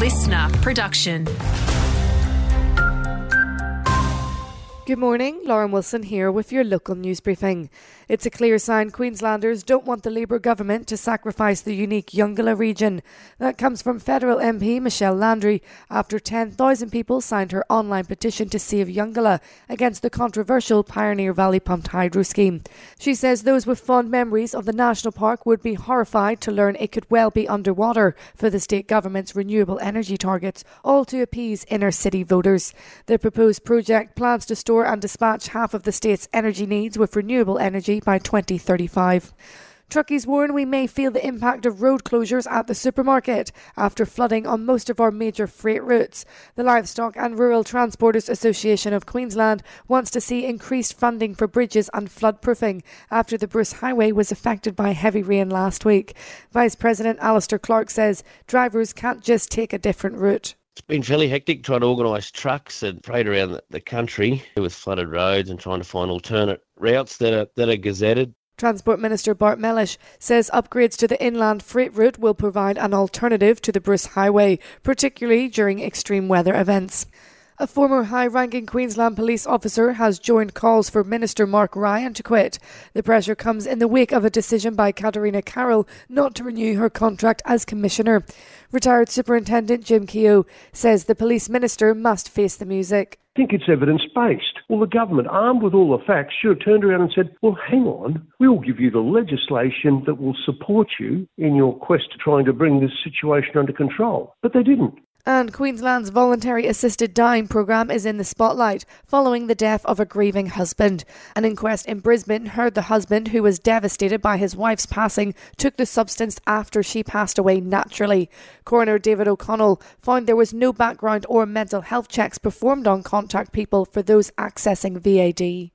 listener production. Good morning, Lauren Wilson here with your local news briefing. It's a clear sign Queenslanders don't want the Labor government to sacrifice the unique Eungella region. That comes from federal MP Michelle Landry after 10,000 people signed her online petition to save Eungella against the controversial Pioneer Valley pumped hydro scheme. She says those with fond memories of the national park would be horrified to learn it could well be underwater for the state government's renewable energy targets, all to appease inner city voters. The proposed project plans to store and dispatch half of the state's energy needs with renewable energy by 2035. Truckies warn we may feel the impact of road closures at the supermarket after flooding on most of our major freight routes. The Livestock and Rural Transporters Association of Queensland wants to see increased funding for bridges and floodproofing after the Bruce Highway was affected by heavy rain last week. Vice President Alistair Clark says drivers can't just take a different route. It's been fairly hectic trying to organise trucks and freight around the country with flooded roads and trying to find alternate routes that are, that are gazetted. Transport Minister Bart Mellish says upgrades to the inland freight route will provide an alternative to the Bruce Highway, particularly during extreme weather events. A former high ranking Queensland police officer has joined calls for Minister Mark Ryan to quit. The pressure comes in the wake of a decision by Katarina Carroll not to renew her contract as Commissioner. Retired Superintendent Jim Keogh says the police minister must face the music. I think it's evidence based. Well, the government, armed with all the facts, should have turned around and said, Well, hang on, we'll give you the legislation that will support you in your quest to trying to bring this situation under control. But they didn't. And Queensland's voluntary assisted dying programme is in the spotlight following the death of a grieving husband. An inquest in Brisbane heard the husband, who was devastated by his wife's passing, took the substance after she passed away naturally. Coroner David O'Connell found there was no background or mental health checks performed on contact people for those accessing VAD.